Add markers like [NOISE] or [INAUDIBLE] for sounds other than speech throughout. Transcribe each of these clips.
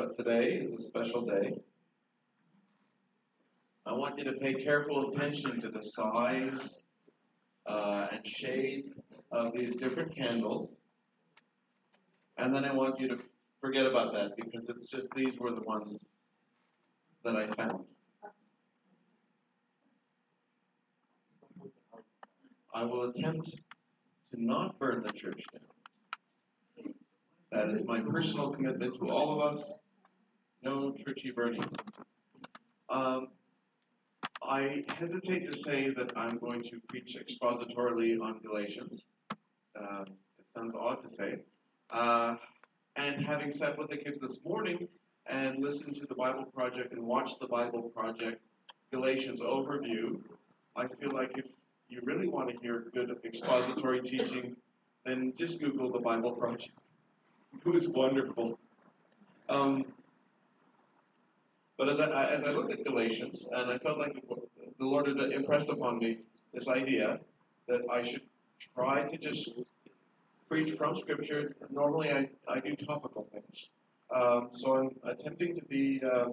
but today is a special day. I want you to pay careful attention to the size uh, and shape of these different candles. And then I want you to forget about that because it's just these were the ones that I found. I will attempt to not burn the church down. That is my personal commitment to all of us. No churchy burning. Um, I hesitate to say that I'm going to preach expositorily on Galatians. Um, it sounds odd to say. Uh, and having sat with the kids this morning and listened to the Bible Project and watched the Bible Project Galatians overview, I feel like if you really want to hear good expository teaching, then just Google the Bible Project. It was wonderful. Um, but as I, as I looked at Galatians, and I felt like the Lord had impressed upon me this idea that I should try to just preach from Scripture. Normally, I, I do topical things. Um, so I'm attempting to be uh,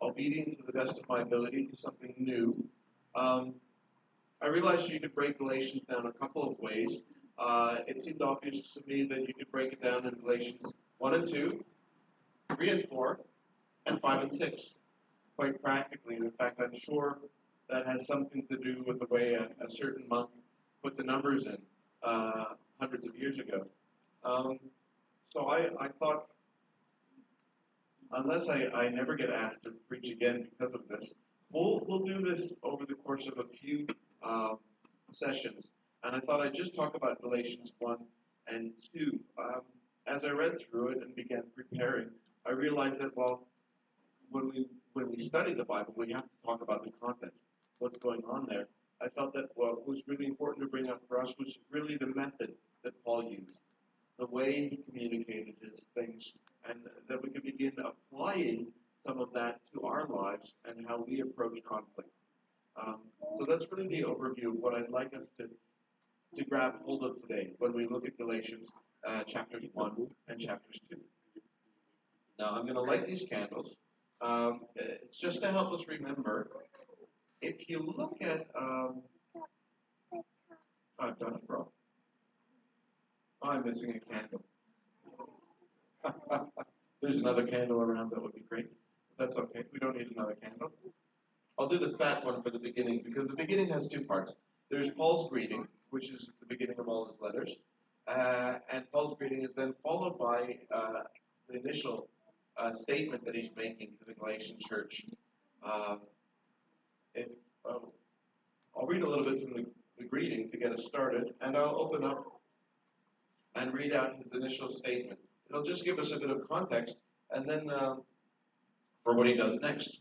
obedient to the best of my ability to something new. Um, I realized you could break Galatians down a couple of ways. Uh, it seemed obvious to me that you could break it down in Galatians 1 and 2, 3 and 4, and 5 and 6, quite practically. And in fact, I'm sure that has something to do with the way a, a certain monk put the numbers in uh, hundreds of years ago. Um, so I, I thought, unless I, I never get asked to preach again because of this, we'll, we'll do this over the course of a few um, sessions. And I thought I'd just talk about Galatians 1 and 2. Um, as I read through it and began preparing, I realized that, well, when we when we study the Bible, we have to talk about the content, what's going on there. I felt that what was really important to bring up for us was really the method that Paul used, the way he communicated his things, and that we could begin applying some of that to our lives and how we approach conflict. Um, so that's really the overview of what I'd like us to, to grab hold of today when we look at Galatians uh, chapters 1 and chapters 2. Now, I'm going to light these candles. Um, it's just to help us remember. If you look at. Um, I've done it wrong. Oh, I'm missing a candle. [LAUGHS] There's another candle around that would be great. That's okay. We don't need another candle. I'll do the fat one for the beginning because the beginning has two parts. There's Paul's greeting, which is the beginning of all his letters, uh, and Paul's greeting is then followed by uh, the initial uh, statement that he's making to the Galatian church. Um, if, um, I'll read a little bit from the, the greeting to get us started, and I'll open up and read out his initial statement. It'll just give us a bit of context, and then um, for what he does next.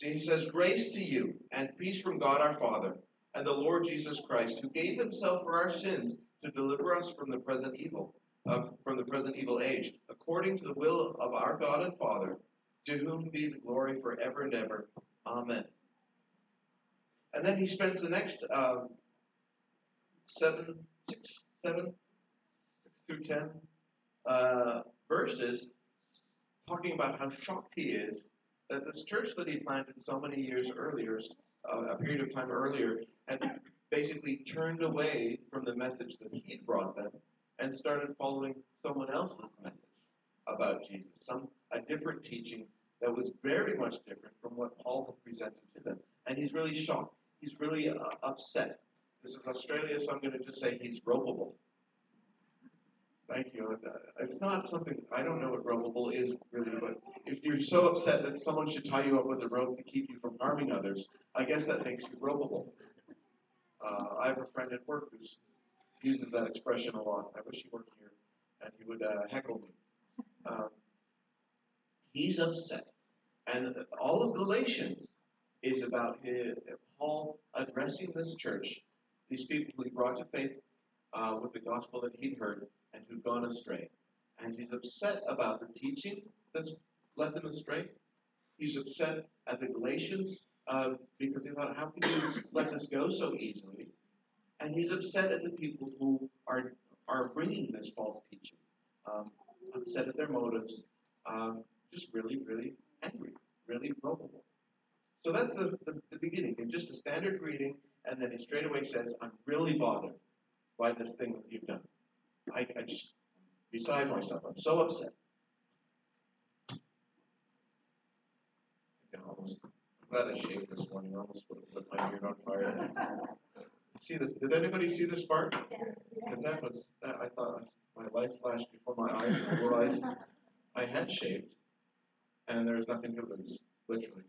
See, He says, Grace to you and peace from God our Father and the Lord Jesus Christ, who gave himself for our sins to deliver us from the present evil, uh, from the present evil age, according to the will of our God and Father, to whom be the glory forever and ever. Amen. And then he spends the next uh, seven, six, seven, six through ten uh, verses talking about how shocked he is that this church that he planted so many years earlier, uh, a period of time earlier, had basically turned away from the message that he'd brought them and started following someone else's message about Jesus, some a different teaching that was very much different from what Paul had presented to them. And he's really shocked. He's really uh, upset. This is Australia, so I'm going to just say he's ropeable. Thank you. It's not something I don't know what ropeable is really, but if you're so upset that someone should tie you up with a rope to keep you from harming others, I guess that makes you ropeable. Uh, I have a friend at work who uses that expression a lot. I wish he worked here, and he would uh, heckle me. Um, he's upset, and all of Galatians is about his, Paul addressing this church, these people who he brought to faith uh, with the gospel that he'd heard and who'd gone astray. And he's upset about the teaching that's led them astray. He's upset at the Galatians uh, because he thought, how can you let this go so easily? And he's upset at the people who are are bringing this false teaching. Um, upset at their motives um, just really, really angry, really vulnerable. So that's the, the, the beginning. And just a standard greeting, and then he straight away says, I'm really bothered by this thing that you've done. I, I just, beside myself, I'm so upset. I almost, I'm glad I shaved this morning. I almost would have put my beard on fire. [LAUGHS] See the, did anybody see the spark? Because that was, that, I thought my life flashed before my eyes and I realized I had shaved and there was nothing to lose, literally.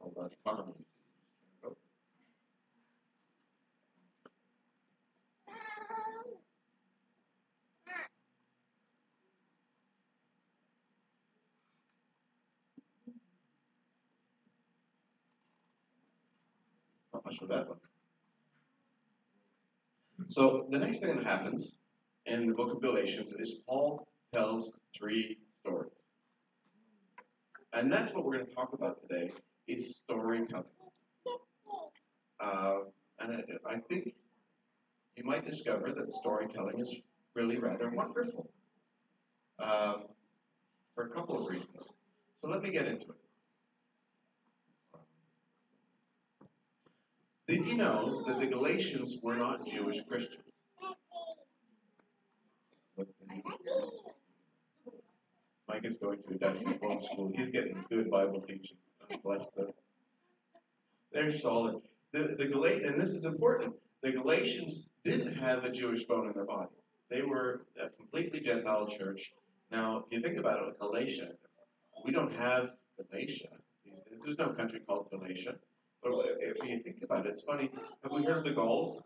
All about economy. Not much for that one. So the next thing that happens in the book of Galatians is Paul tells three stories. And that's what we're going to talk about today is storytelling. Uh, and I, I think you might discover that storytelling is really rather wonderful um, for a couple of reasons. So let me get into it. Did you know that the Galatians were not Jewish Christians? Mike is going to a Dutch reform school. He's getting good Bible teaching. Bless them. They're solid. The, the Galat- and this is important. The Galatians didn't have a Jewish bone in their body. They were a completely Gentile church. Now, if you think about it, Galatia, we don't have Galatia. There's no country called Galatia. If you think about it, it's funny. Have we heard of the Gauls?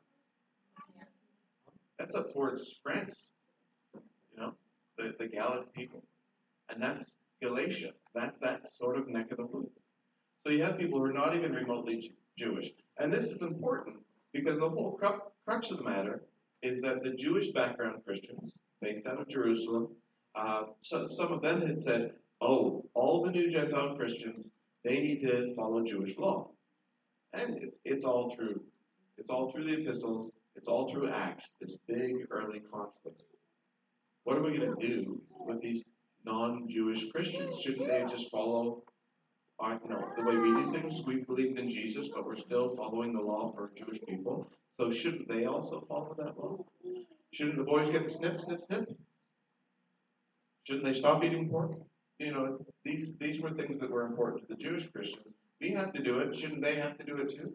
That's up towards France. You know, the, the Gallic people. And that's Galatia. That's that sort of neck of the woods. So you have people who are not even remotely Jewish. And this is important because the whole crux of the matter is that the Jewish background Christians, based out of Jerusalem, uh, so, some of them had said, oh, all the new Gentile Christians, they need to follow Jewish law. And it's, it's all through. It's all through the epistles. It's all through Acts, this big early conflict. What are we going to do with these non-Jewish Christians? Shouldn't they just follow our, you know, the way we do things? We believed in Jesus, but we're still following the law for Jewish people. So shouldn't they also follow that law? Shouldn't the boys get the snip, snip, snip? Shouldn't they stop eating pork? You know, these these were things that were important to the Jewish Christians. We have to do it. Shouldn't they have to do it too?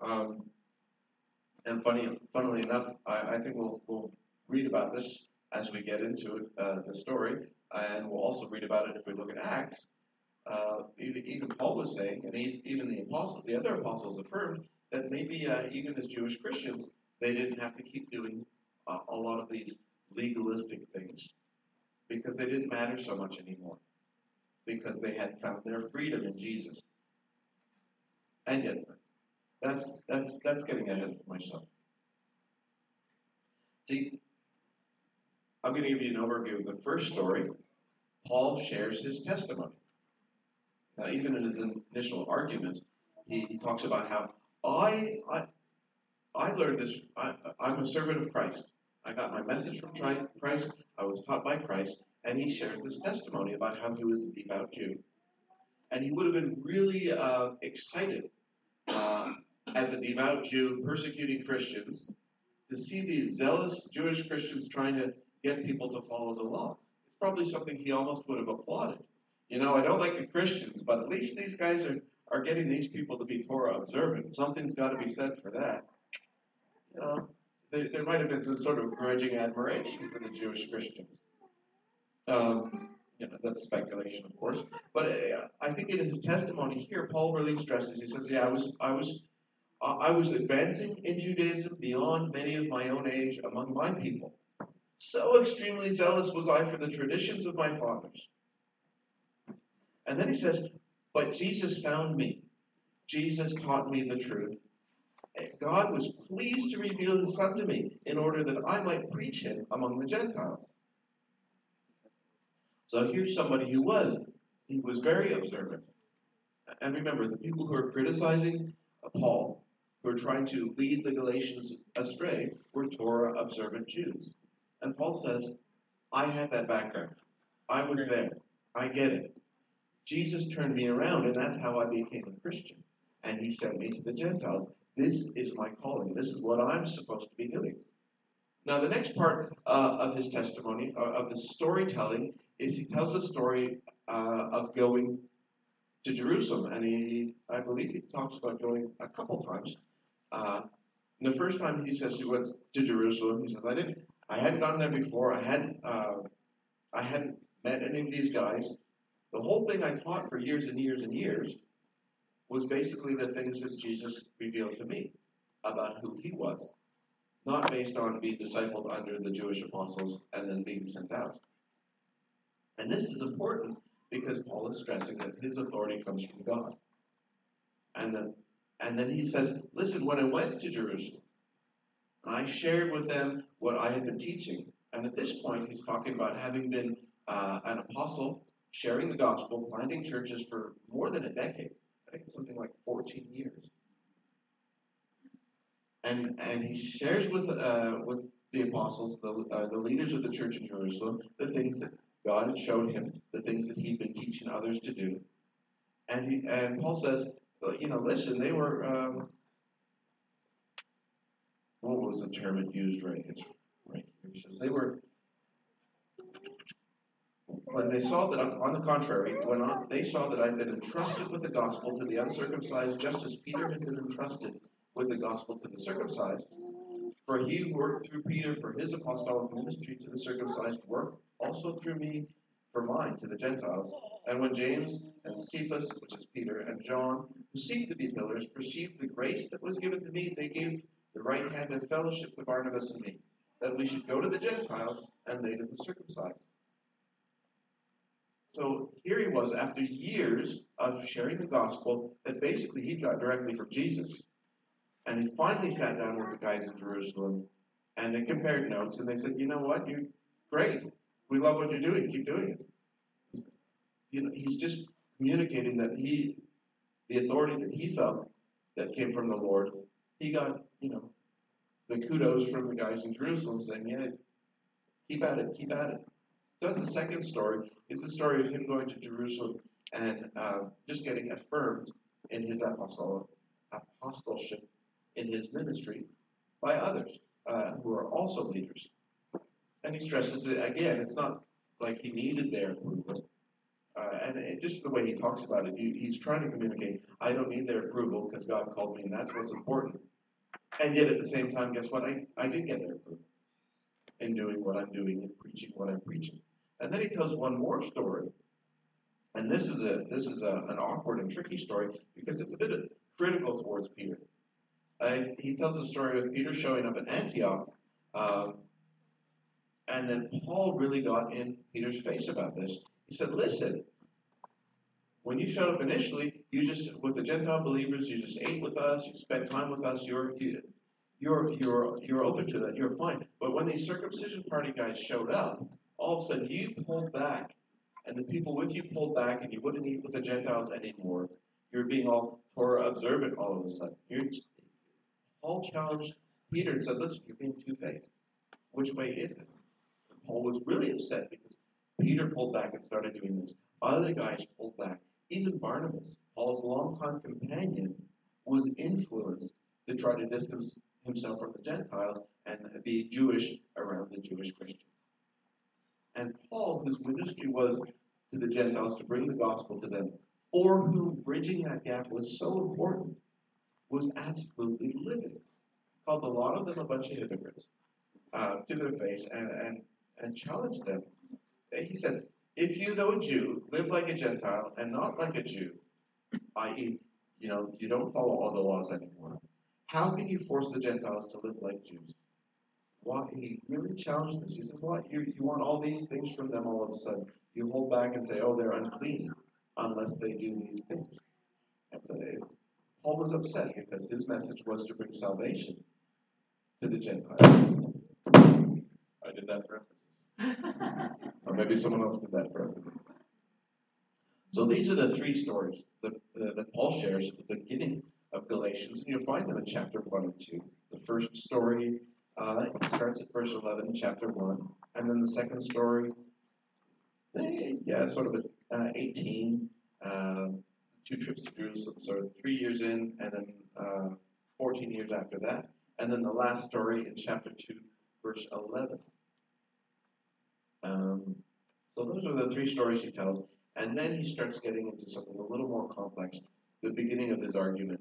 Um, and funny, funnily enough, I, I think we'll, we'll read about this as we get into it, uh, the story, and we'll also read about it if we look at Acts. Uh, even, even, Paul was saying, and he, even the apostles, the other apostles affirmed that maybe uh, even as Jewish Christians, they didn't have to keep doing uh, a lot of these legalistic things because they didn't matter so much anymore because they had found their freedom in Jesus. And yet, that's that's that's getting ahead of myself. See, I'm going to give you an overview of the first story. Paul shares his testimony. Now, even in his initial argument, he talks about how I I, I learned this. I, I'm a servant of Christ. I got my message from Christ. I was taught by Christ, and he shares this testimony about how he was a devout Jew. And he would have been really uh, excited uh, as a devout Jew persecuting Christians to see these zealous Jewish Christians trying to get people to follow the law. It's probably something he almost would have applauded. You know, I don't like the Christians, but at least these guys are, are getting these people to be Torah observant. Something's got to be said for that. You know, there, might have been this sort of grudging admiration for the Jewish Christians. Um, you know, that's speculation, of course. But uh, I think in his testimony here, Paul really stresses. He says, "Yeah, I was, I was, uh, I was advancing in Judaism beyond many of my own age among my people. So extremely zealous was I for the traditions of my fathers." And then he says, "But Jesus found me. Jesus taught me the truth. God was pleased to reveal His Son to me in order that I might preach Him among the Gentiles." So here's somebody who was he was very observant. And remember, the people who are criticizing Paul, who are trying to lead the Galatians astray, were Torah observant Jews. And Paul says, I had that background. I was there. I get it. Jesus turned me around, and that's how I became a Christian. And he sent me to the Gentiles. This is my calling. This is what I'm supposed to be doing. Now, the next part uh, of his testimony, uh, of the storytelling, is he tells a story uh, of going to Jerusalem, and he, I believe, he talks about going a couple times. Uh, the first time he says he went to Jerusalem, he says, "I didn't, I hadn't gone there before. I hadn't, uh, I hadn't met any of these guys. The whole thing I taught for years and years and years was basically the things that Jesus revealed to me about who he was, not based on being discipled under the Jewish apostles and then being sent out. And this is important because Paul is stressing that his authority comes from God. And then, and then he says, Listen, when I went to Jerusalem, I shared with them what I had been teaching. And at this point, he's talking about having been uh, an apostle, sharing the gospel, planting churches for more than a decade. I think it's something like 14 years. And, and he shares with, uh, with the apostles, the, uh, the leaders of the church in Jerusalem, the things that God had showed him, the things that he'd been teaching others to do. And, he, and Paul says, you know, listen, they were, um, what was the term it used right? It's right here. He says they were when they saw that, on the contrary, when they saw that I'd been entrusted with the gospel to the uncircumcised, just as Peter had been entrusted with the gospel to the circumcised, for he worked through Peter for his apostolic ministry to the circumcised, work, also through me for mine to the Gentiles. And when James and Cephas, which is Peter, and John, who seemed to be pillars, perceived the grace that was given to me, they gave the right hand of fellowship to Barnabas and me, that we should go to the Gentiles and they to the circumcised. So here he was after years of sharing the gospel that basically he got directly from Jesus. And he finally sat down with the guys in Jerusalem and they compared notes and they said, you know what, you're great. We love what you're doing. Keep doing it. You know, he's just communicating that he, the authority that he felt that came from the Lord, he got, you know, the kudos from the guys in Jerusalem saying, yeah, keep at it, keep at it. So that's the second story. It's the story of him going to Jerusalem and uh, just getting affirmed in his apostol- apostleship in his ministry by others uh, who are also leaders. And he stresses that, again, it's not like he needed their approval. Uh, and it, just the way he talks about it, he, he's trying to communicate, I don't need their approval because God called me, and that's what's important. And yet at the same time, guess what? I, I did get their approval in doing what I'm doing and preaching what I'm preaching. And then he tells one more story. And this is a this is a, an awkward and tricky story because it's a bit critical towards Peter. Uh, he tells a story of Peter showing up at Antioch, um, and then Paul really got in Peter's face about this. He said, "Listen, when you showed up initially, you just with the Gentile believers, you just ate with us, you spent time with us. You're you, you're you're you're open to that. You're fine. But when these circumcision party guys showed up, all of a sudden you pulled back, and the people with you pulled back, and you wouldn't eat with the Gentiles anymore. You're being all Torah observant all of a sudden. You're, Paul challenged Peter and said, "Listen, you're being two-faced. Which way is it?" And Paul was really upset because Peter pulled back and started doing this. Other guys pulled back. Even Barnabas, Paul's longtime companion, was influenced to try to distance himself from the Gentiles and be Jewish around the Jewish Christians. And Paul, whose ministry was to the Gentiles to bring the gospel to them, for whom bridging that gap was so important, was absolutely livid. Called a lot of them a bunch of hypocrites uh, to their face and, and, and challenged them. He said, If you, though a Jew, live like a Gentile and not like a Jew, i.e., you know, you don't follow all the laws anymore, how can you force the Gentiles to live like Jews? Why he really challenged this. He said, What? You, you want all these things from them all of a sudden. You hold back and say, Oh, they're unclean unless they do these things. That's a, it's, Paul was upset because his message was to bring salvation to the Gentiles. I did that for emphasis. or maybe someone else did that for emphasis. So these are the three stories that, uh, that Paul shares at the beginning of Galatians, and you'll find them in chapter 1 and 2. The first story uh, starts at verse 11 in chapter 1, and then the second story, eh, yeah, sort of at uh, 18, uh, two trips to Jerusalem, so three years in, and then uh, 14 years after that. And then the last story in chapter 2, verse 11. Um, so those are the three stories he tells. And then he starts getting into something a little more complex, the beginning of his argument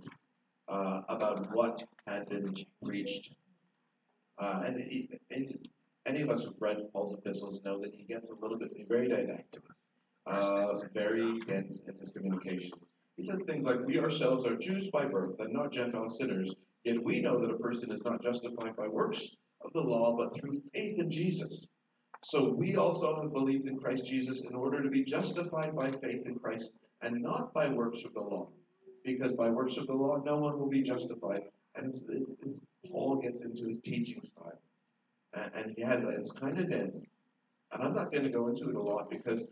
uh, about what had been preached. Uh, and, he, and, any of us who've read Paul's epistles know that he gets a little bit very didactic, uh, very dense in his communication. He says things like, We ourselves are Jews by birth and not Gentile sinners, yet we know that a person is not justified by works of the law, but through faith in Jesus. So we also have believed in Christ Jesus in order to be justified by faith in Christ and not by works of the law. Because by works of the law, no one will be justified. And it's, it's, it's Paul gets into his teaching style. And, and he has that. It's kind of dense. And I'm not going to go into it a lot because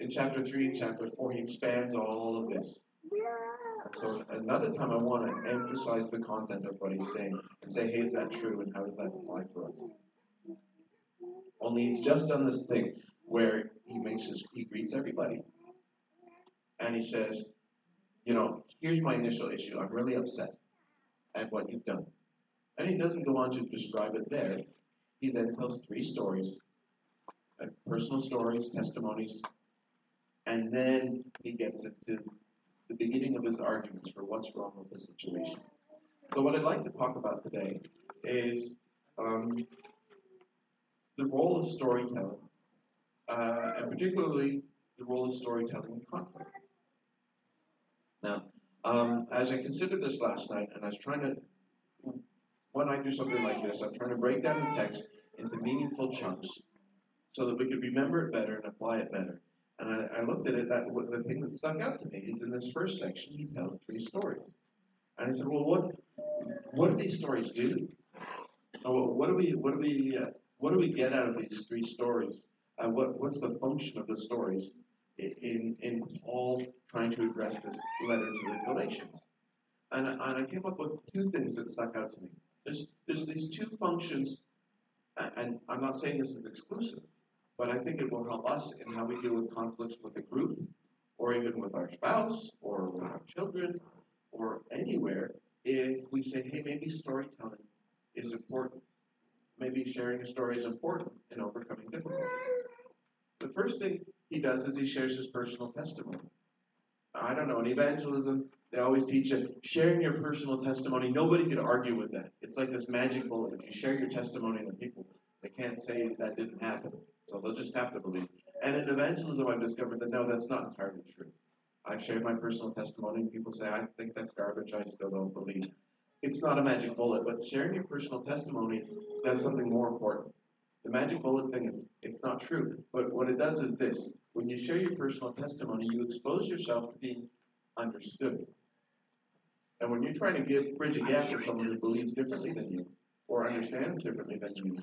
in chapter 3 and chapter 4, he expands all of this. So another time I want to emphasize the content of what he's saying and say, hey, is that true? And how does that apply for us? Only he's just done this thing where he makes his, he greets everybody. And he says, you know, here's my initial issue. I'm really upset at what you've done. And he doesn't go on to describe it there. He then tells three stories uh, personal stories, testimonies, and then he gets into the beginning of his arguments for what's wrong with the situation. So, what I'd like to talk about today is um, the role of storytelling, uh, and particularly the role of storytelling in conflict. Now, um, as I considered this last night, and I was trying to, when I do something like this, I'm trying to break down the text into meaningful chunks so that we could remember it better and apply it better. And I, I looked at it, that the thing that stuck out to me is in this first section, he tells three stories. And I said, well, what, what do these stories do? What do we, what do we, uh, what do we get out of these three stories? Uh, what, what's the function of the stories in, in Paul trying to address this letter to the Galatians? And, and I came up with two things that stuck out to me. There's, there's these two functions, and I'm not saying this is exclusive, but I think it will help us in how we deal with conflicts with a group, or even with our spouse, or with our children, or anywhere, if we say, hey, maybe storytelling is important maybe sharing a story is important in overcoming difficulties. The first thing he does is he shares his personal testimony. I don't know, in evangelism, they always teach it sharing your personal testimony. Nobody could argue with that. It's like this magic bullet. If you share your testimony, then people they can't say that didn't happen. So they'll just have to believe. And in evangelism, I've discovered that no, that's not entirely true. I've shared my personal testimony, and people say, I think that's garbage. I still don't believe it's not a magic bullet, but sharing your personal testimony does something more important. The magic bullet thing is it's not true. But what it does is this. When you share your personal testimony, you expose yourself to being understood. And when you're trying to give bridge a gap with someone who believes differently than you or understands differently than you,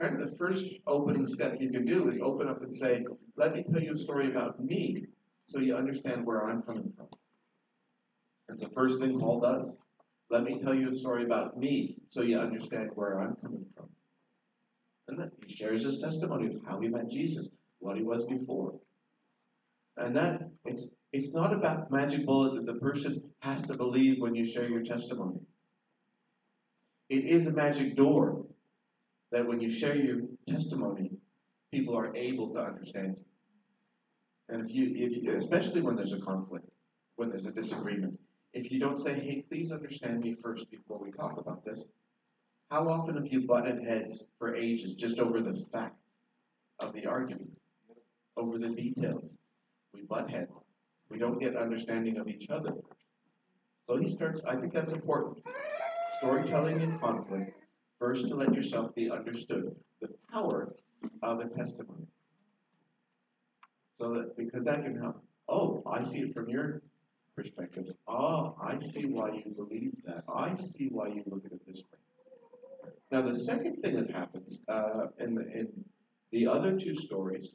kind of the first opening step you can do is open up and say, Let me tell you a story about me so you understand where I'm coming from. That's the first thing Paul does. Let me tell you a story about me so you understand where I'm coming from. And then he shares his testimony of how he met Jesus, what he was before. And that it's it's not about magic bullet that the person has to believe when you share your testimony. It is a magic door that when you share your testimony, people are able to understand you. And if you, if you, especially when there's a conflict, when there's a disagreement, if you don't say, hey, please understand me first before we talk about this, how often have you butted heads for ages just over the facts of the argument, over the details? We butt heads. We don't get understanding of each other. So he starts, I think that's important. Storytelling in conflict, first to let yourself be understood. The power of a testimony. So that, because that can help. Oh, I see it from your perspective. Ah, I see why you believe that. I see why you look at it this way. Now, the second thing that happens uh, in, the, in the other two stories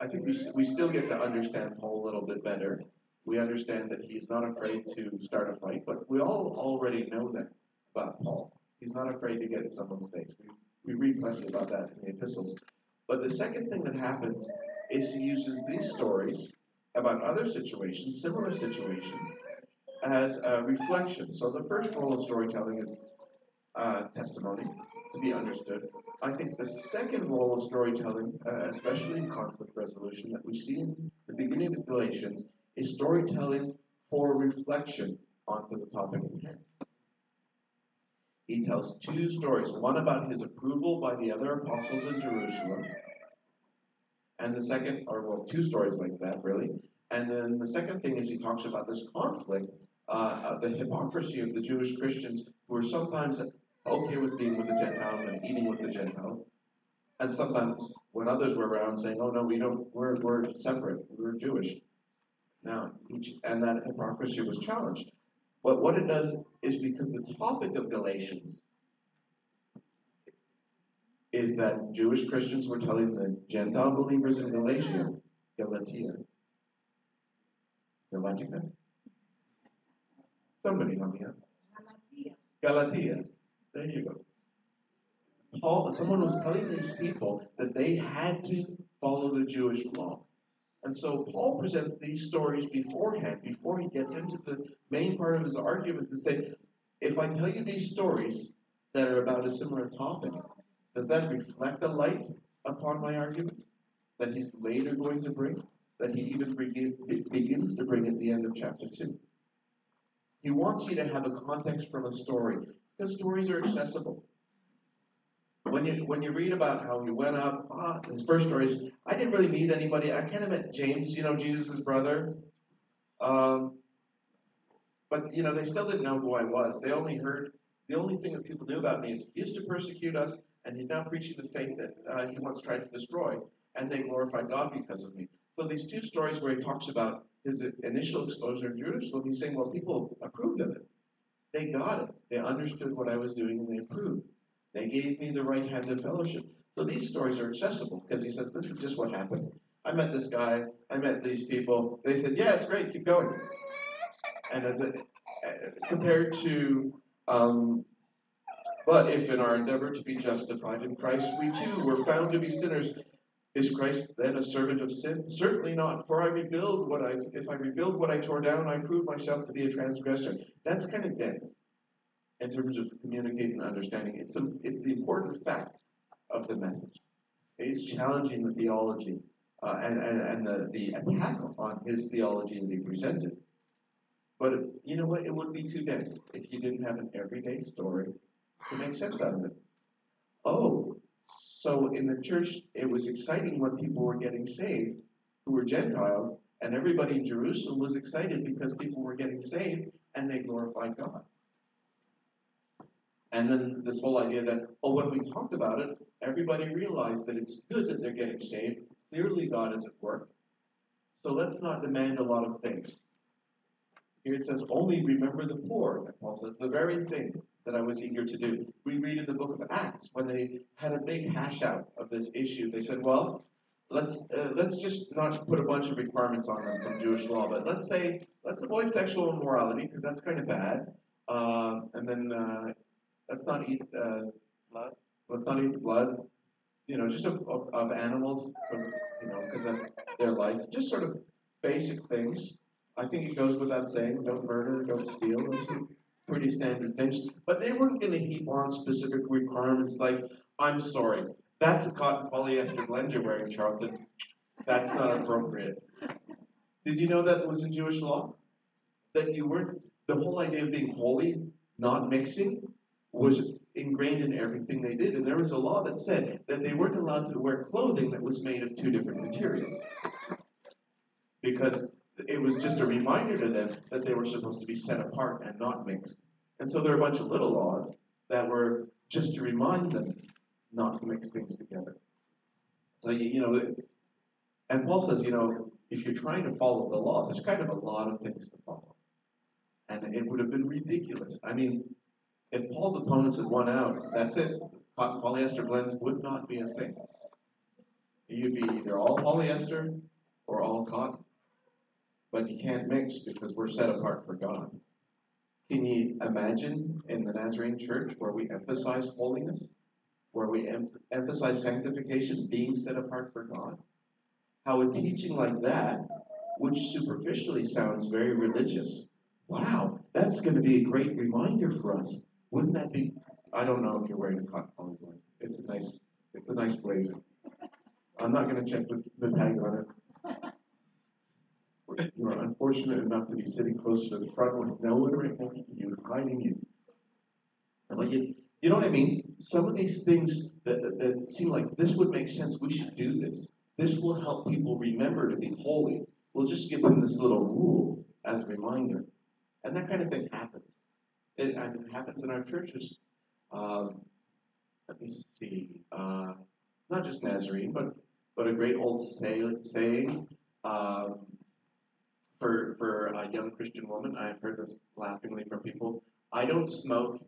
I think we, we still get to understand Paul a little bit better. We understand that he's not afraid to start a fight, but we all already know that about Paul. He's not afraid to get in someone's face. We, we read plenty about that in the epistles. But the second thing that happens is he uses these stories about other situations, similar situations, as a reflection. So the first role of storytelling is uh, testimony, to be understood. I think the second role of storytelling, uh, especially in conflict resolution, that we see in the beginning of Galatians, is storytelling for reflection onto the topic at hand. He tells two stories one about his approval by the other apostles in Jerusalem, and the second, or well, two stories like that, really. And then the second thing is he talks about this conflict, uh, the hypocrisy of the Jewish Christians who are sometimes okay with being with the Gentiles and eating with the Gentiles, and sometimes when others were around saying, "Oh no, we don't, we're we're separate, we're Jewish." Now, and that hypocrisy was challenged. But what it does is because the topic of Galatians is that Jewish Christians were telling the Gentile believers in Galatia, Galatia, Galatia. Somebody help me out. Galatia. There you go. Paul, someone was telling these people that they had to follow the Jewish law. And so Paul presents these stories beforehand, before he gets into the main part of his argument, to say, if I tell you these stories that are about a similar topic, does that reflect a light upon my argument that he's later going to bring? That he even begins to bring at the end of chapter 2. He wants you to have a context from a story, because stories are accessible. When you when you read about how he went up, ah, his first story is, I didn't really meet anybody. I kind of met James, you know, Jesus' brother. Um, but you know, they still didn't know who I was. They only heard the only thing that people knew about me is he used to persecute us, and he's now preaching the faith that uh, he once tried to destroy, and they glorified God because of me. So these two stories where he talks about his initial exposure in Jerusalem, he's saying, well, people approved of it. They got it. They understood what I was doing, and they approved. They gave me the right hand of fellowship. So these stories are accessible because he says, This is just what happened. I met this guy, I met these people. They said, Yeah, it's great, keep going. And as it compared to, um, but if in our endeavor to be justified in Christ, we too were found to be sinners, is Christ then a servant of sin? Certainly not. For I rebuild what I, if I rebuild what I tore down, I prove myself to be a transgressor. That's kind of dense in terms of communicating and understanding. It's, a, it's the important facts of the message. He's challenging the theology uh, and, and, and the, the attack on his theology that he presented. But you know what? It would be too dense if you didn't have an everyday story to make sense out of it. Oh, so in the church, it was exciting when people were getting saved who were Gentiles, and everybody in Jerusalem was excited because people were getting saved and they glorified God. And then this whole idea that, oh, when we talked about it, everybody realized that it's good that they're getting saved. Clearly, God is at work. So let's not demand a lot of things. Here it says, only remember the poor. And Paul says, the very thing that I was eager to do. We read in the book of Acts when they had a big hash out of this issue. They said, well, let's uh, let's just not put a bunch of requirements on them from Jewish law, but let's say let's avoid sexual immorality because that's kind of bad. Uh, and then uh, Let's not eat uh, blood. Let's not eat blood. You know, just of, of, of animals, so you know, because that's their life. Just sort of basic things. I think it goes without saying. Don't murder. Don't steal. Those are pretty standard things. But they weren't going to heap on specific requirements like, I'm sorry, that's a cotton polyester blend you're wearing, Charlton. That's not appropriate. Did you know that was in Jewish law? That you weren't, the whole idea of being holy, not mixing, was ingrained in everything they did. And there was a law that said that they weren't allowed to wear clothing that was made of two different materials. Because it was just a reminder to them that they were supposed to be set apart and not mixed. And so there are a bunch of little laws that were just to remind them not to mix things together. So, you, you know, and Paul says, you know, if you're trying to follow the law, there's kind of a lot of things to follow. And it would have been ridiculous. I mean, if Paul's opponents had won out, that's it. Polyester blends would not be a thing. You'd be either all polyester or all cotton. But you can't mix because we're set apart for God. Can you imagine in the Nazarene church where we emphasize holiness, where we em- emphasize sanctification, being set apart for God? How a teaching like that, which superficially sounds very religious, wow, that's going to be a great reminder for us. Wouldn't that be? I don't know if you're wearing a cotton polygon. It's a nice, it's a nice blazer. I'm not going to check the, the tag on it. [LAUGHS] You are unfortunate enough to be sitting closer to the front with no one right next to you, hiding you. But you, you know what I mean? Some of these things that, that seem like this would make sense, we should do this. This will help people remember to be holy. We'll just give them this little rule as a reminder. And that kind of thing happens. It, it happens in our churches. Um, let me see. Uh, not just Nazarene, but but a great old say, saying um, for for a young Christian woman. I've heard this laughingly from people. I don't smoke.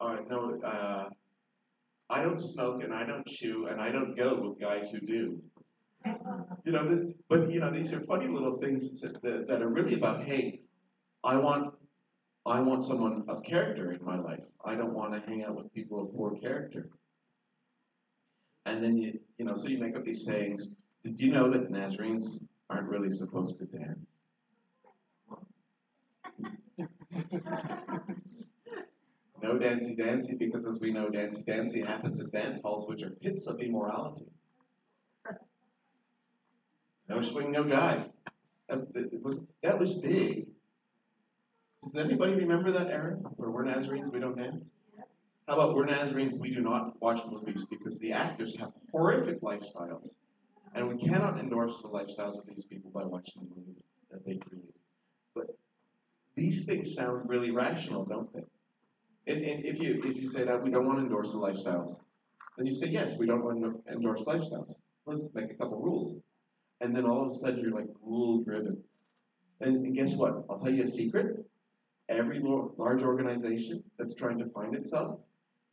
Uh, no, uh, I don't smoke and I don't chew and I don't go with guys who do. You know this, but you know these are funny little things that, that are really about. Hey, I want I want someone of character in my life. I don't want to hang out with people of poor character. And then you, you know, so you make up these sayings. Did you know that Nazarenes aren't really supposed to dance? [LAUGHS] no dancy dancy because, as we know, dancy dancy happens at dance halls, which are pits of immorality. No swing, no jive. That was, that was big. Does anybody remember that era where we're Nazarenes, we don't dance? How about we're Nazarenes, we do not watch movies because the actors have horrific lifestyles. And we cannot endorse the lifestyles of these people by watching the movies that they create. But these things sound really rational, don't they? And, and if you if you say that we don't want to endorse the lifestyles, then you say yes, we don't want to endorse lifestyles. Let's make a couple rules. And then all of a sudden you're like rule driven. And, and guess what? I'll tell you a secret. Every large organization that's trying to find itself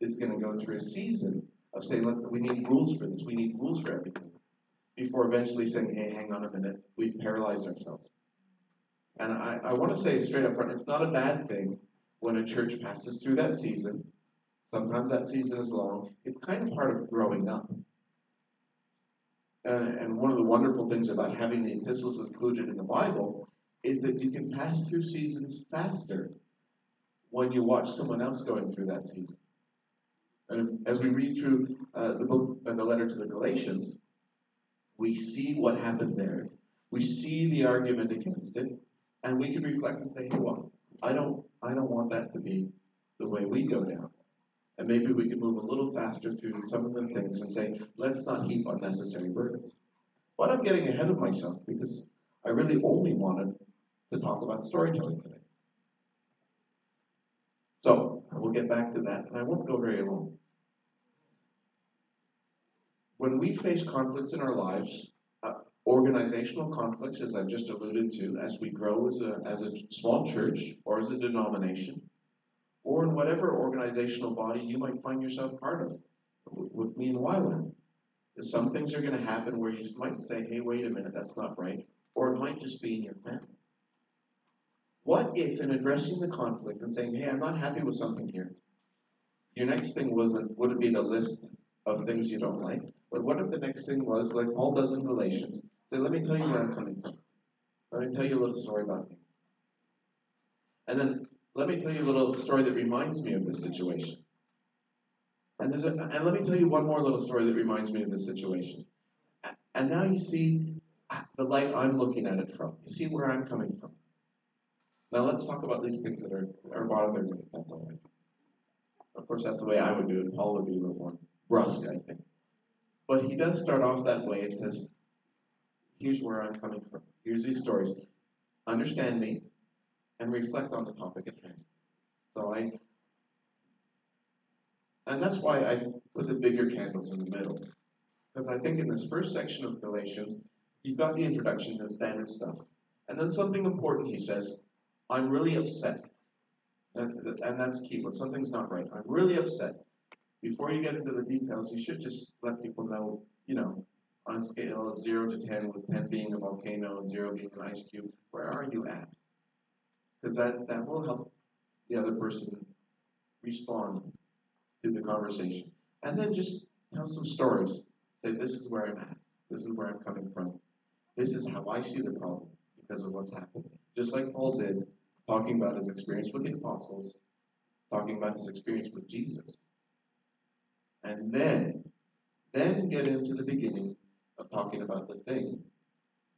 is going to go through a season of saying, we need rules for this, we need rules for everything, before eventually saying, hey, hang on a minute, we've paralyzed ourselves. And I, I want to say straight up front, it's not a bad thing when a church passes through that season. Sometimes that season is long. It's kind of part of growing up. Uh, and one of the wonderful things about having the epistles included in the Bible is that you can pass through seasons faster when you watch someone else going through that season. And as we read through uh, the book, uh, the letter to the Galatians, we see what happened there. We see the argument against it, and we can reflect and say, "Hey, well, I don't, I don't want that to be the way we go down." And maybe we could move a little faster through some of the things and say, "Let's not heap unnecessary burdens." But I'm getting ahead of myself because I really only wanted to talk about storytelling today. So we'll get back to that, and I won't go very long. When we face conflicts in our lives, uh, organizational conflicts, as I've just alluded to, as we grow as a, as a small church or as a denomination, or in whatever organizational body you might find yourself part of, with me in YWAM, some things are going to happen where you might say, hey, wait a minute, that's not right. Or it might just be in your family. What if, in addressing the conflict and saying, hey, I'm not happy with something here, your next thing wasn't, would it be the list of things you don't like? But what if the next thing was, like Paul does in Galatians, say, let me tell you where I'm coming from. Let me tell you a little story about me. And then let me tell you a little story that reminds me of this situation. And, there's a, and let me tell you one more little story that reminds me of this situation. And now you see uh, the light I'm looking at it from. You see where I'm coming from. Now let's talk about these things that are, are bottom there, if that's all right. Of course, that's the way I would do it. Paul would be a little more brusque, I think. But he does start off that way. It says, here's where I'm coming from. Here's these stories. Understand me and reflect on the topic at hand. So I, and that's why I put the bigger candles in the middle. Because I think in this first section of Galatians, you've got the introduction, the standard stuff. And then something important, he says, I'm really upset. And, and that's key. When something's not right, I'm really upset. Before you get into the details, you should just let people know, you know, on a scale of zero to ten, with ten being a volcano and zero being an ice cube, where are you at? Because that, that will help the other person respond to the conversation. And then just tell some stories. Say, this is where I'm at. This is where I'm coming from. This is how I see the problem because of what's happened. Just like Paul did, talking about his experience with the apostles, talking about his experience with Jesus. And then, then get into the beginning of talking about the thing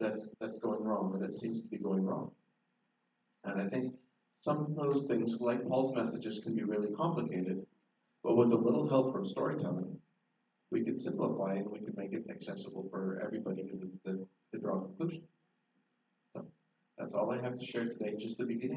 that's that's going wrong or that seems to be going wrong. And I think some of those things, like Paul's messages, can be really complicated, but with a little help from storytelling, we can simplify and we can make it accessible for everybody who needs to, to draw a conclusion. So that's all I have to share today, just the beginning.